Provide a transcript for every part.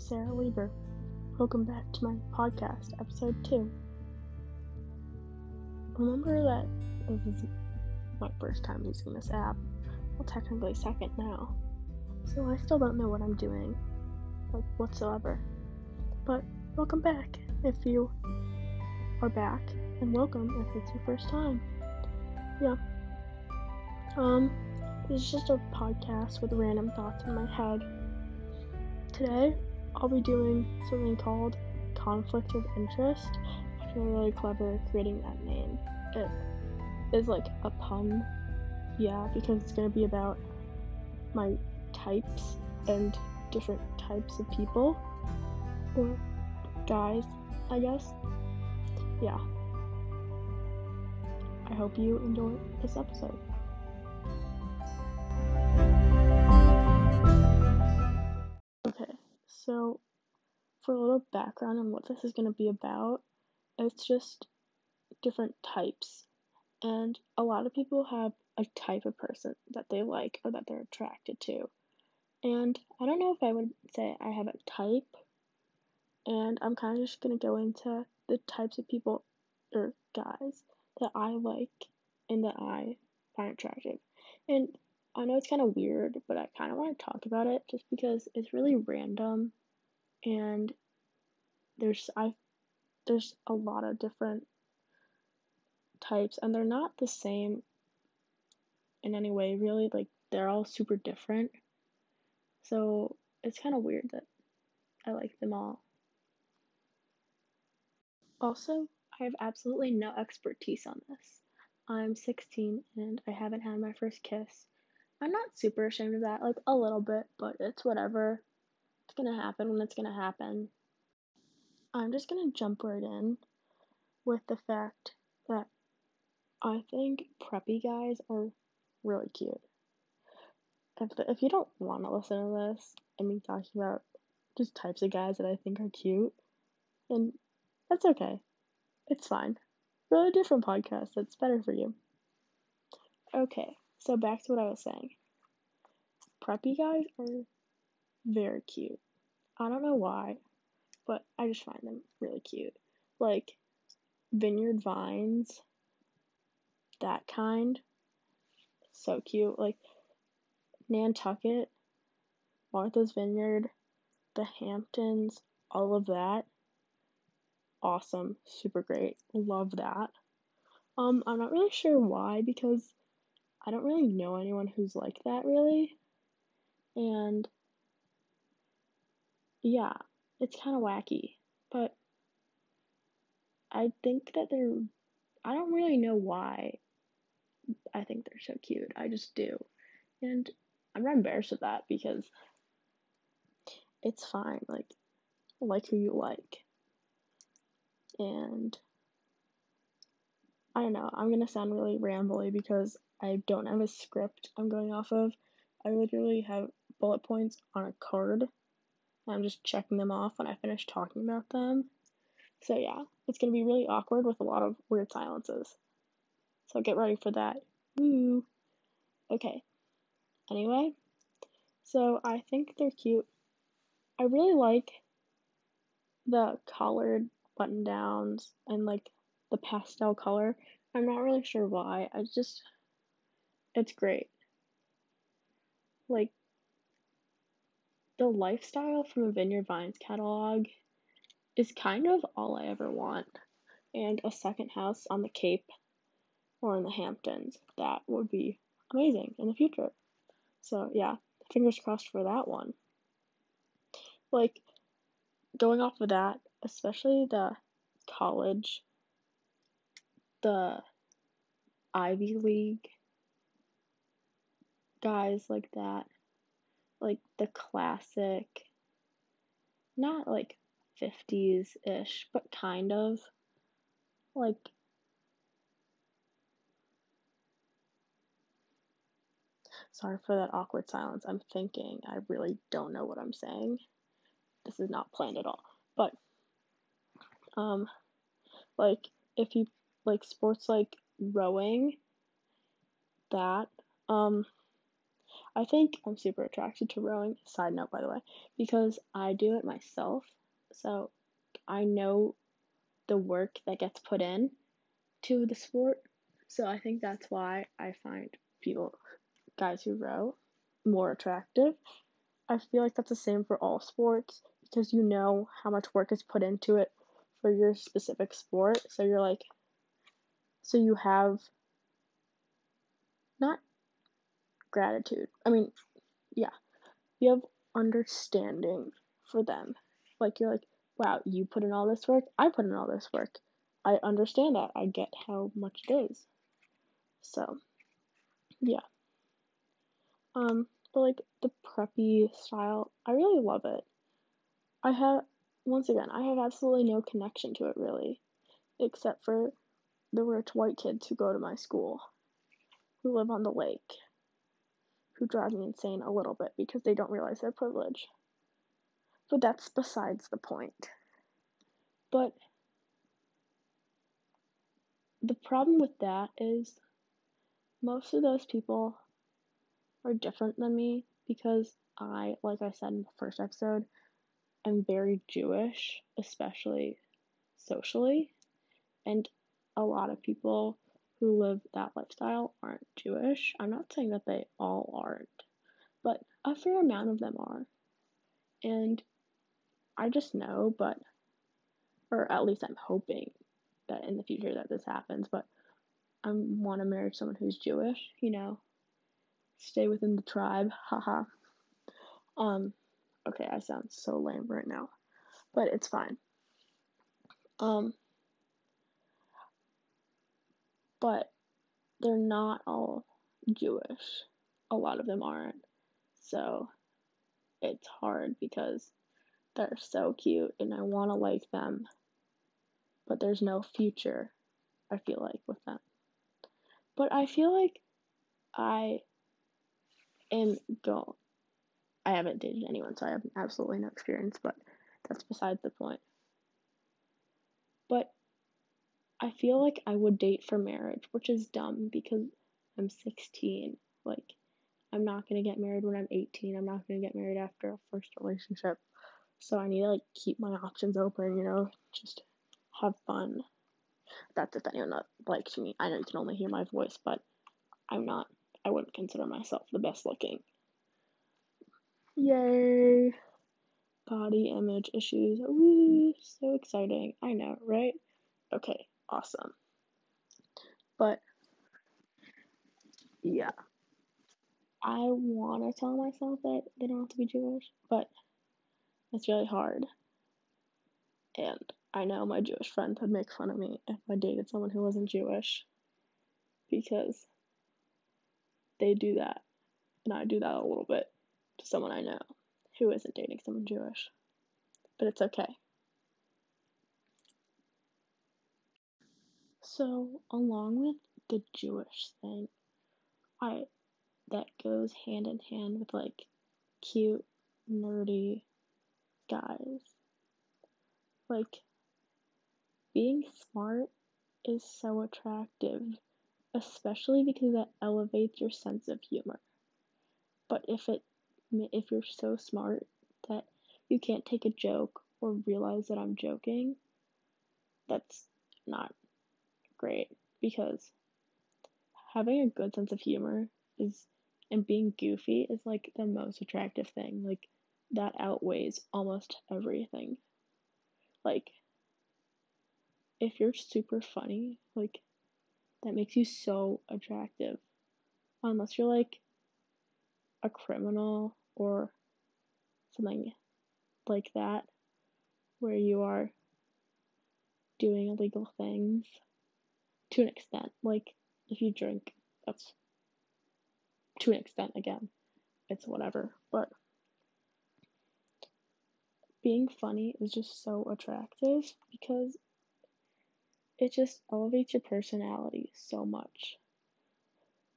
Sarah Weaver. Welcome back to my podcast, episode 2. Remember that this is my first time using this app. Well, technically, second now. So I still don't know what I'm doing, like whatsoever. But welcome back if you are back, and welcome if it's your first time. Yeah. Um, this is just a podcast with random thoughts in my head Today, I'll be doing something called conflict of interest. I feel really clever creating that name. It is like a pun, yeah, because it's gonna be about my types and different types of people, or guys, I guess. Yeah. I hope you enjoy this episode. So, for a little background on what this is going to be about, it's just different types. And a lot of people have a type of person that they like or that they're attracted to. And I don't know if I would say I have a type. And I'm kind of just going to go into the types of people or guys that I like and that I find attractive. And I know it's kind of weird, but I kind of want to talk about it just because it's really random and there's I there's a lot of different types and they're not the same in any way really like they're all super different. So it's kind of weird that I like them all. Also I have absolutely no expertise on this. I'm 16 and I haven't had my first kiss I'm not super ashamed of that like a little bit but it's whatever it's gonna happen when it's gonna happen. I'm just gonna jump right in with the fact that I think preppy guys are really cute. If, the, if you don't want to listen to this and me talking about just types of guys that I think are cute, then that's okay. It's fine. A different podcast that's better for you. Okay, so back to what I was saying. Preppy guys are very cute. I don't know why, but I just find them really cute. Like vineyard vines, that kind. So cute. Like Nantucket, Martha's Vineyard, the Hamptons, all of that. Awesome. Super great. Love that. Um, I'm not really sure why because I don't really know anyone who's like that really. And yeah, it's kind of wacky, but I think that they're, I don't really know why I think they're so cute. I just do. And I'm not embarrassed with that because it's fine. Like, like who you like. And I don't know, I'm gonna sound really rambly because I don't have a script I'm going off of. I literally have bullet points on a card I'm just checking them off when I finish talking about them. So yeah, it's gonna be really awkward with a lot of weird silences. So get ready for that. Woo. Okay. Anyway, so I think they're cute. I really like the collared button downs and like the pastel color. I'm not really sure why. I just it's great. Like the lifestyle from a Vineyard Vines catalog is kind of all I ever want. And a second house on the Cape or in the Hamptons, that would be amazing in the future. So, yeah, fingers crossed for that one. Like, going off of that, especially the college, the Ivy League guys like that like the classic, not like 50s ish, but kind of like Sorry for that awkward silence. I'm thinking. I really don't know what I'm saying. This is not planned at all. But um like if you like sports like rowing that um I think I'm super attracted to rowing. Side note, by the way, because I do it myself. So I know the work that gets put in to the sport. So I think that's why I find people, guys who row, more attractive. I feel like that's the same for all sports because you know how much work is put into it for your specific sport. So you're like, so you have not gratitude. I mean, yeah, you have understanding for them. Like, you're like, wow, you put in all this work, I put in all this work. I understand that. I get how much it is. So, yeah. Um, but like the preppy style, I really love it. I have, once again, I have absolutely no connection to it really, except for the rich white kids who go to my school, who live on the lake, who drive me insane a little bit because they don't realize their privilege. But that's besides the point. But the problem with that is most of those people are different than me because I, like I said in the first episode, am very Jewish, especially socially. And a lot of people who live that lifestyle aren't Jewish. I'm not saying that they all aren't, but a fair amount of them are. And I just know, but, or at least I'm hoping that in the future that this happens, but I want to marry someone who's Jewish, you know, stay within the tribe, haha. um, okay, I sound so lame right now, but it's fine. Um, but they're not all Jewish. A lot of them aren't. So it's hard because they're so cute and I want to like them, but there's no future, I feel like, with them. But I feel like I am go I haven't dated anyone, so I have absolutely no experience, but that's besides the point. But I feel like I would date for marriage, which is dumb because I'm 16. Like, I'm not gonna get married when I'm 18. I'm not gonna get married after a first relationship. So I need to like keep my options open, you know, just have fun. That's if anyone that likes me. I know you can only hear my voice, but I'm not. I wouldn't consider myself the best looking. Yay! Body image issues. Ooh, so exciting. I know, right? Okay, awesome. But yeah, I want to tell myself that they don't have to be Jewish, but it's really hard. And I know my Jewish friends would make fun of me if I dated someone who wasn't Jewish because they do that. And I do that a little bit to someone I know who isn't dating someone Jewish. But it's okay. So, along with the Jewish thing, I that goes hand in hand with like cute, nerdy guys. Like being smart is so attractive, especially because that elevates your sense of humor. But if it if you're so smart that you can't take a joke or realize that I'm joking, that's not great because having a good sense of humor is and being goofy is like the most attractive thing. Like that outweighs almost everything. Like if you're super funny, like that makes you so attractive. Unless you're like a criminal or something like that, where you are doing illegal things to an extent. Like if you drink, that's to an extent again. It's whatever. But being funny is just so attractive because it just elevates your personality so much.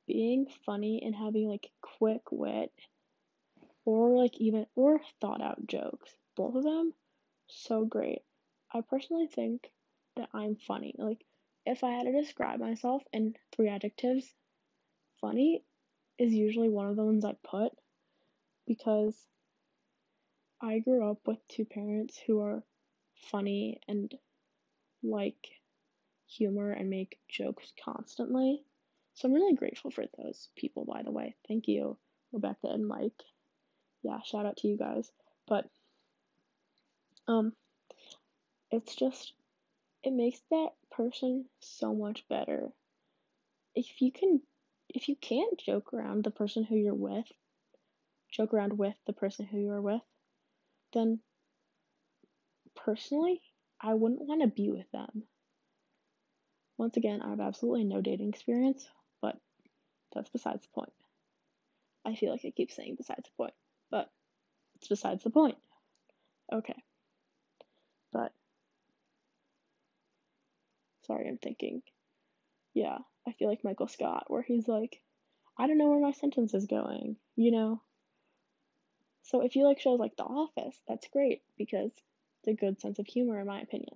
Being funny and having like quick wit or like even or thought out jokes, both of them so great. I personally think that I'm funny. Like if I had to describe myself in three adjectives, funny, is usually one of the ones I put because I grew up with two parents who are funny and like humor and make jokes constantly. So I'm really grateful for those people, by the way. Thank you, Rebecca and Mike. Yeah, shout out to you guys. But um it's just it makes that person so much better. If you can if you can't joke around the person who you're with, joke around with the person who you're with, then personally, I wouldn't want to be with them. Once again, I have absolutely no dating experience, but that's besides the point. I feel like I keep saying besides the point, but it's besides the point. Okay. But sorry, I'm thinking. Yeah, I feel like Michael Scott, where he's like, I don't know where my sentence is going, you know? So if you like shows like The Office, that's great because it's a good sense of humor, in my opinion.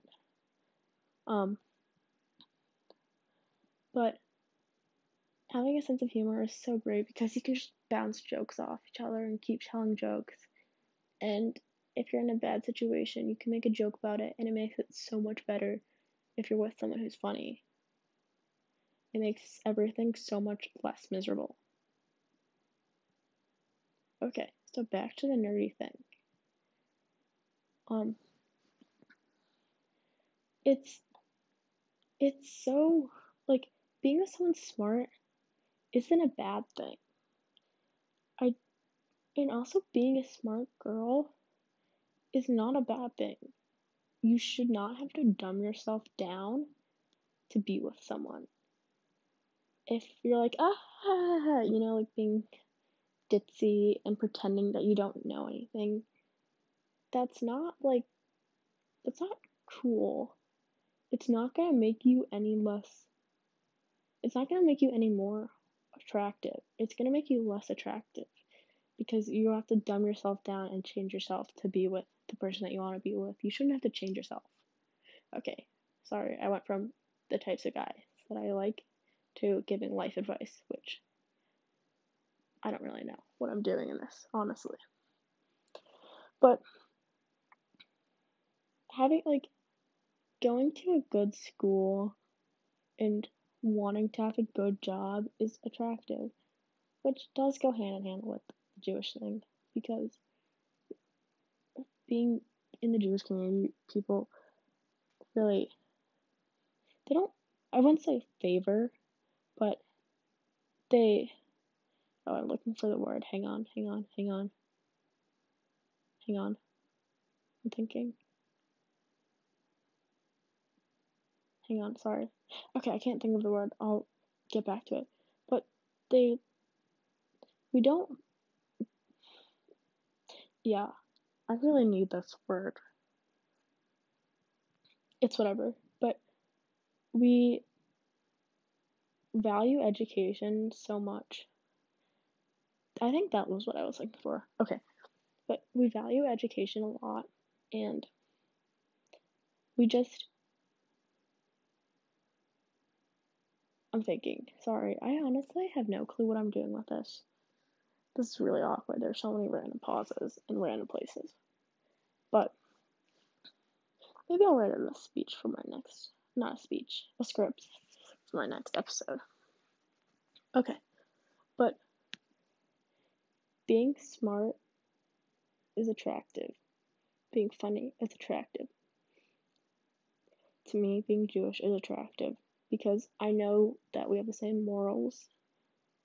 Um, but having a sense of humor is so great because you can just bounce jokes off each other and keep telling jokes. And if you're in a bad situation, you can make a joke about it, and it makes it so much better if you're with someone who's funny. It makes everything so much less miserable. Okay, so back to the nerdy thing. Um, it's it's so like being with someone smart isn't a bad thing. I and also being a smart girl is not a bad thing. You should not have to dumb yourself down to be with someone. If you're like, ah, you know, like being ditzy and pretending that you don't know anything, that's not like, that's not cool. It's not gonna make you any less, it's not gonna make you any more attractive. It's gonna make you less attractive because you have to dumb yourself down and change yourself to be with the person that you want to be with. You shouldn't have to change yourself. Okay, sorry, I went from the types of guys that I like to giving life advice, which I don't really know what I'm doing in this, honestly. But having like going to a good school and wanting to have a good job is attractive, which does go hand in hand with Jewish thing because being in the Jewish community, people really they don't I wouldn't say favor, but they oh I'm looking for the word. Hang on, hang on, hang on. Hang on. I'm thinking. Hang on, sorry. Okay, I can't think of the word. I'll get back to it. But they we don't yeah, I really need this word. It's whatever. But we value education so much. I think that was what I was looking for. Okay. But we value education a lot and we just I'm thinking. Sorry, I honestly have no clue what I'm doing with this. This is really awkward. There's so many random pauses in random places. But maybe I'll write a speech for my next, not a speech, a script for my next episode. Okay, but being smart is attractive. Being funny is attractive. To me, being Jewish is attractive because I know that we have the same morals,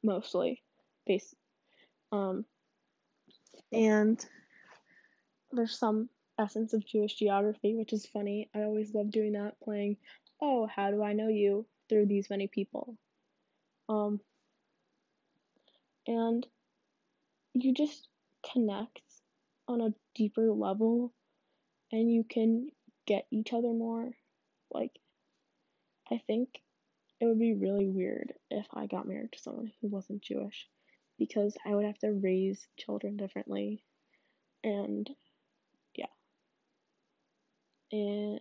mostly, based, um, and there's some essence of Jewish geography, which is funny. I always love doing that, playing, oh, how do I know you through these many people? Um, and you just connect on a deeper level and you can get each other more. Like, I think it would be really weird if I got married to someone who wasn't Jewish because I would have to raise children differently and yeah. and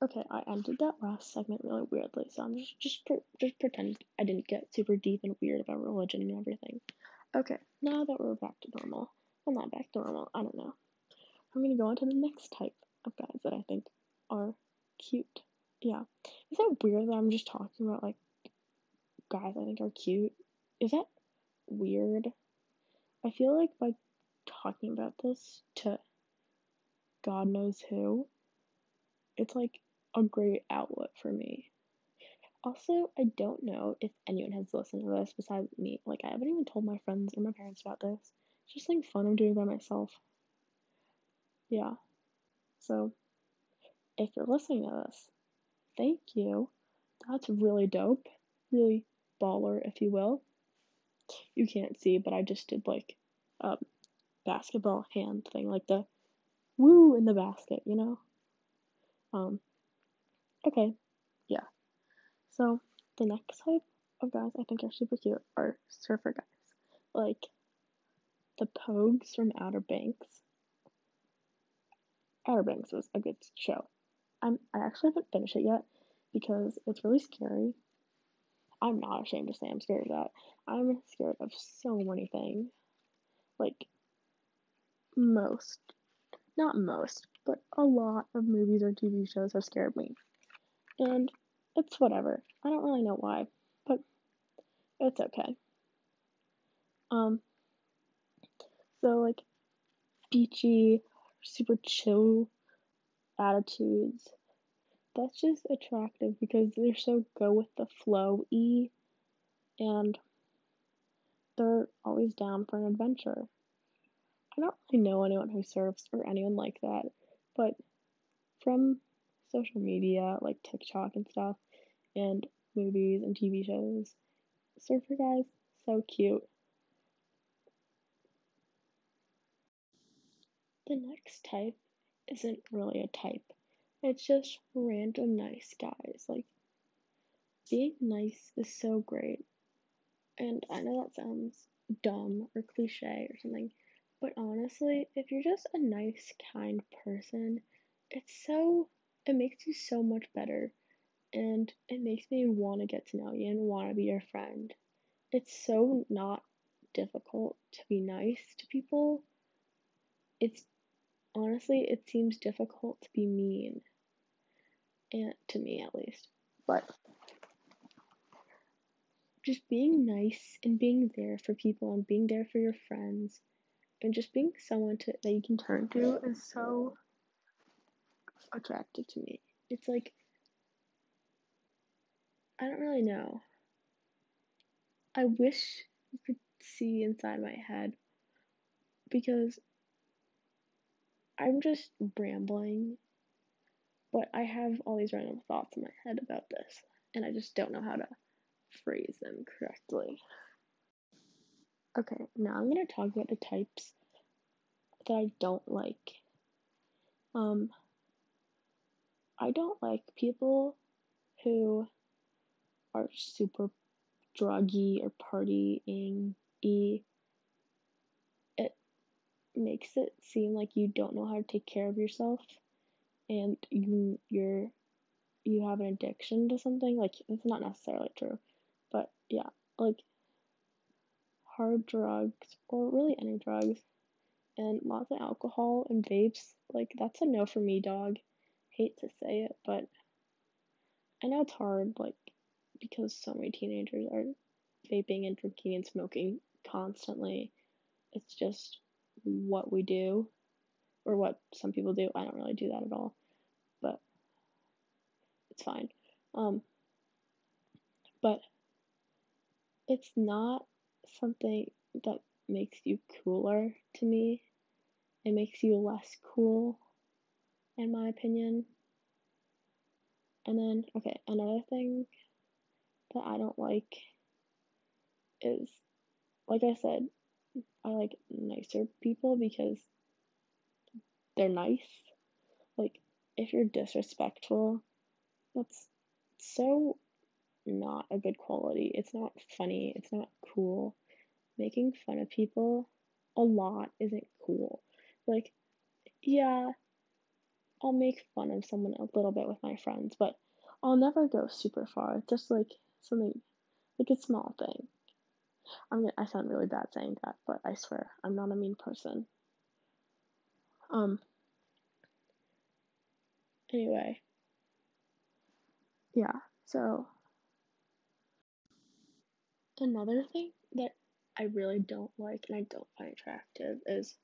Okay, I ended that last segment really weirdly, so I'm just just pre- just pretend I didn't get super deep and weird about religion and everything. Okay, now that we're back to normal, well, not back to normal. I don't know. I'm gonna go on to the next type of guys that I think are cute. Yeah, is that weird that I'm just talking about like guys I think are cute? Is that weird? I feel like by talking about this to God knows who, it's like a great outlet for me. Also, I don't know if anyone has listened to this besides me. Like, I haven't even told my friends or my parents about this. It's just like fun I'm doing by myself. Yeah. So, if you're listening to this, thank you. That's really dope. Really baller, if you will. You can't see, but I just did like a basketball hand thing, like the woo in the basket, you know? Um, okay, yeah. So, the next type of guys I think are super cute are surfer guys. Like the Pogues from Outer Banks. Outer Banks was a good show. I'm I actually haven't finished it yet because it's really scary. I'm not ashamed to say I'm scared of that. I'm scared of so many things. Like most, not most, but a lot of movies or TV shows have scared me. And it's whatever. I don't really know why, but it's okay. Um so like beachy, super chill attitudes. That's just attractive because they're so go with the flow y and they're always down for an adventure. I don't really know anyone who surfs or anyone like that, but from social media like TikTok and stuff and movies and TV shows, surfer guys so cute. The next type isn't really a type. It's just random nice guys. Like being nice is so great. And I know that sounds dumb or cliche or something, but honestly, if you're just a nice, kind person, it's so, it makes you so much better. And it makes me want to get to know you and want to be your friend. It's so not difficult to be nice to people. It's honestly, it seems difficult to be mean. And to me at least. But just being nice and being there for people and being there for your friends and just being someone to that you can turn to is so attractive to me. It's like I don't really know. I wish you could see inside my head because I'm just rambling, but I have all these random thoughts in my head about this, and I just don't know how to phrase them correctly. Okay, now I'm gonna talk about the types that I don't like. Um, I don't like people who are super druggy or partying y. It makes it seem like you don't know how to take care of yourself and you you're you have an addiction to something. Like it's not necessarily true. But yeah, like hard drugs or really any drugs and lots of alcohol and vapes, like that's a no for me, dog. Hate to say it, but I know it's hard, like because so many teenagers are vaping and drinking and smoking constantly. It's just what we do, or what some people do. I don't really do that at all, but it's fine. Um, but it's not something that makes you cooler to me. It makes you less cool, in my opinion. And then, okay, another thing that I don't like is, like I said, I like nicer people because they're nice. Like, if you're disrespectful, that's so not a good quality. It's not funny. It's not cool. Making fun of people a lot isn't cool. Like, yeah, I'll make fun of someone a little bit with my friends, but I'll never go super far. Just like something, like a small thing. I'm gonna, I sound really bad saying that, but I swear I'm not a mean person. Um. Anyway. Yeah. So another thing that I really don't like and I don't find attractive is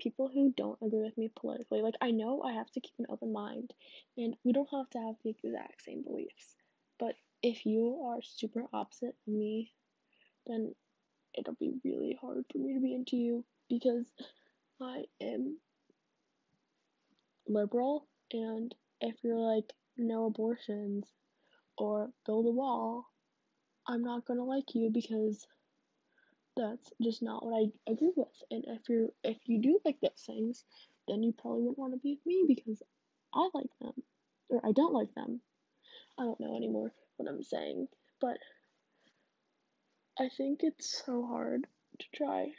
people who don't agree with me politically. Like, I know I have to keep an open mind, and we don't have to have the exact same beliefs. But if you are super opposite of me, then it'll be really hard for me to be into you because I am liberal, and if you're like, no abortions or build a wall, I'm not gonna like you because that's just not what I agree with. And if you're if you do like those things, then you probably wouldn't want to be with me because I like them or I don't like them. I don't know anymore what I'm saying, but I think it's so hard to try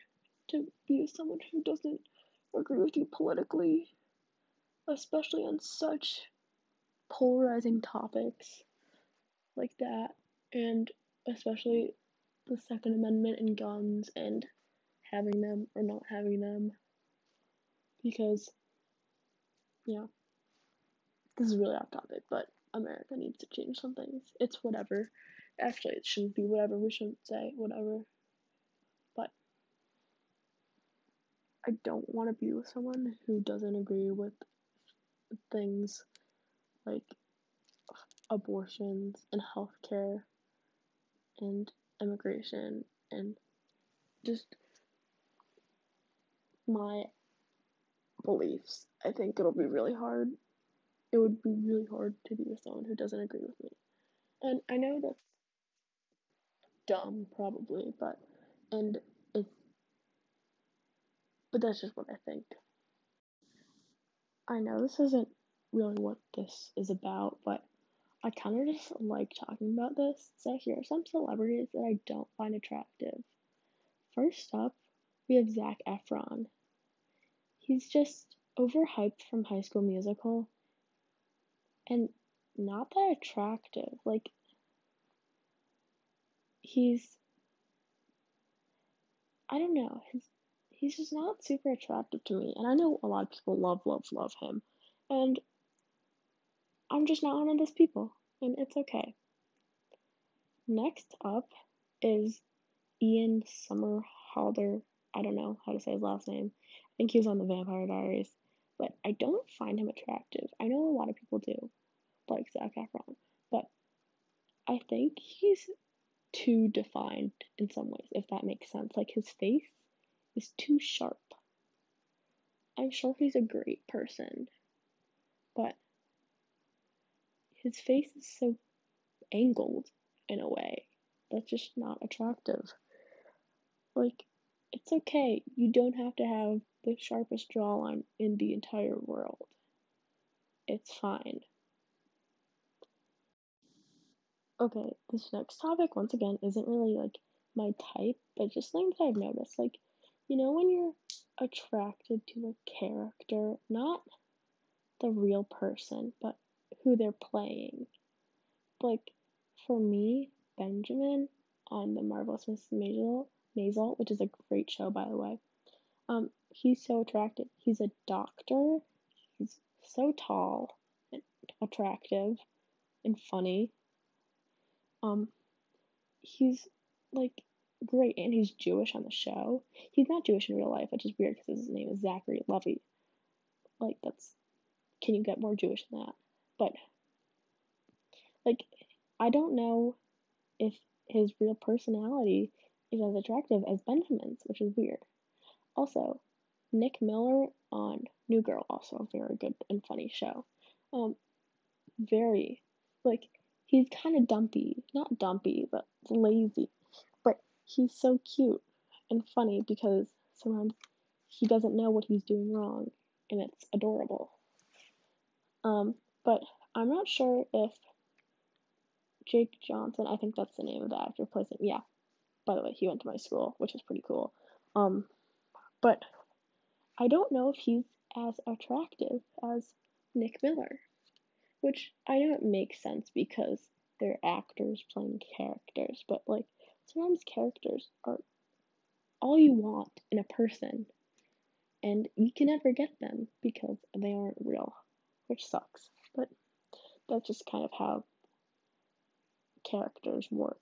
to be with someone who doesn't agree with you politically, especially on such polarizing topics like that, and especially the Second Amendment and guns and having them or not having them. Because, yeah, this is really off topic, but America needs to change some things. It's whatever. Actually, it shouldn't be whatever. We shouldn't say whatever. But I don't want to be with someone who doesn't agree with things like abortions and healthcare and immigration and just my beliefs. I think it'll be really hard. It would be really hard to be with someone who doesn't agree with me. And I know that's dumb, probably, but, and it's, but that's just what I think. I know this isn't really what this is about, but I kind of just like talking about this. So here are some celebrities that I don't find attractive. First up, we have Zac Efron. He's just overhyped from High School Musical and not that attractive. Like, he's, I don't know, his, he's just not super attractive to me. And I know a lot of people love, love, love him. And I'm just not one of those people, and it's okay. Next up is Ian Somerhalder. I don't know how to say his last name. I think he was on the Vampire Diaries, but I don't find him attractive. I know a lot of people do, like Zac Efron, but I think he's too defined in some ways, if that makes sense. Like his face is too sharp. I'm sure he's a great person, but his face is so angled in a way that's just not attractive. Like, it's okay. You don't have to have the sharpest jawline in the entire world. It's fine. Okay, this next topic, once again, isn't really like my type, but just things I've noticed. Like, you know, when you're attracted to a character, not the real person, but who they're playing. Like for me, Benjamin on the Marvelous Mrs. Maisel, Maisel, which is a great show by the way. Um, he's so attractive. He's a doctor. He's so tall and attractive and funny. Um, he's like great, and he's Jewish on the show. He's not Jewish in real life, which is weird because his name is Zachary Levi. Like that's, can you get more Jewish than that? But like I don't know if his real personality is as attractive as Benjamin's, which is weird. Also, Nick Miller on New Girl, also a very good and funny show. Um, very like he's kind of dumpy, not dumpy, but lazy. But he's so cute and funny because sometimes he doesn't know what he's doing wrong, and it's adorable. Um, but I'm not sure if Jake Johnson, I think that's the name of the actor, plays him. Yeah. By the way, he went to my school, which is pretty cool. Um, but I don't know if he's as attractive as Nick Miller, which I know it makes sense because they're actors playing characters, but like sometimes characters are all you want in a person and you can never get them because they aren't real, which sucks. That's just kind of how characters work.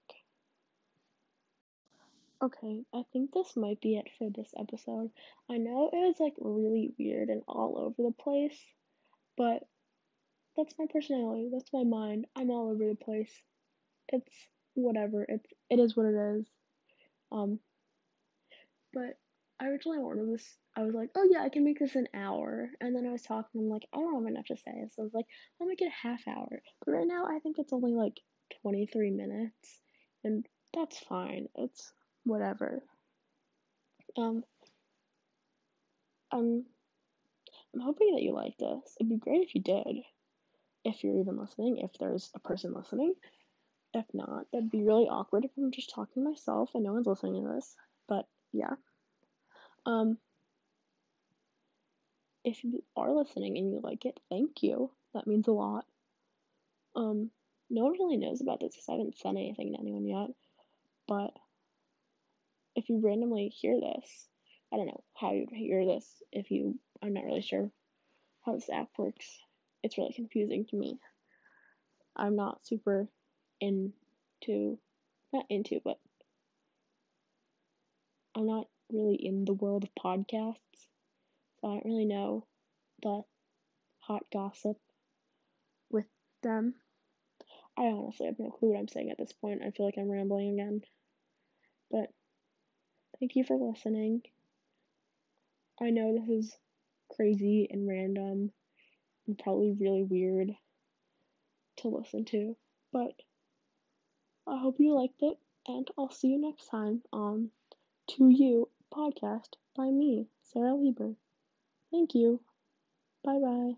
Okay, I think this might be it for this episode. I know it was like really weird and all over the place, but that's my personality. That's my mind. I'm all over the place. It's whatever. It's it is what it is. Um but I originally ordered this I was like, oh yeah, I can make this an hour. And then I was talking, I'm like, I don't have enough to say. So I was like, I'll make it a half hour. But right now, I think it's only like 23 minutes. And that's fine. It's whatever. Um, I'm, I'm hoping that you like this. It'd be great if you did. If you're even listening, if there's a person listening. If not, that'd be really awkward if I'm just talking to myself and no one's listening to this. But yeah. Um, if you are listening and you like it, thank you. That means a lot. Um, no one really knows about this because I haven't sent anything to anyone yet. But if you randomly hear this, I don't know how you'd hear this if you, I'm not really sure how this app works. It's really confusing to me. I'm not super into, not into, but I'm not really in the world of podcasts. So I don't really know the hot gossip with them. I honestly have no clue what I'm saying at this point. I feel like I'm rambling again. But thank you for listening. I know this is crazy and random and probably really weird to listen to, but I hope you liked it, and I'll see you next time on To You podcast by me, Sarah Lieber. Thank you. Bye bye.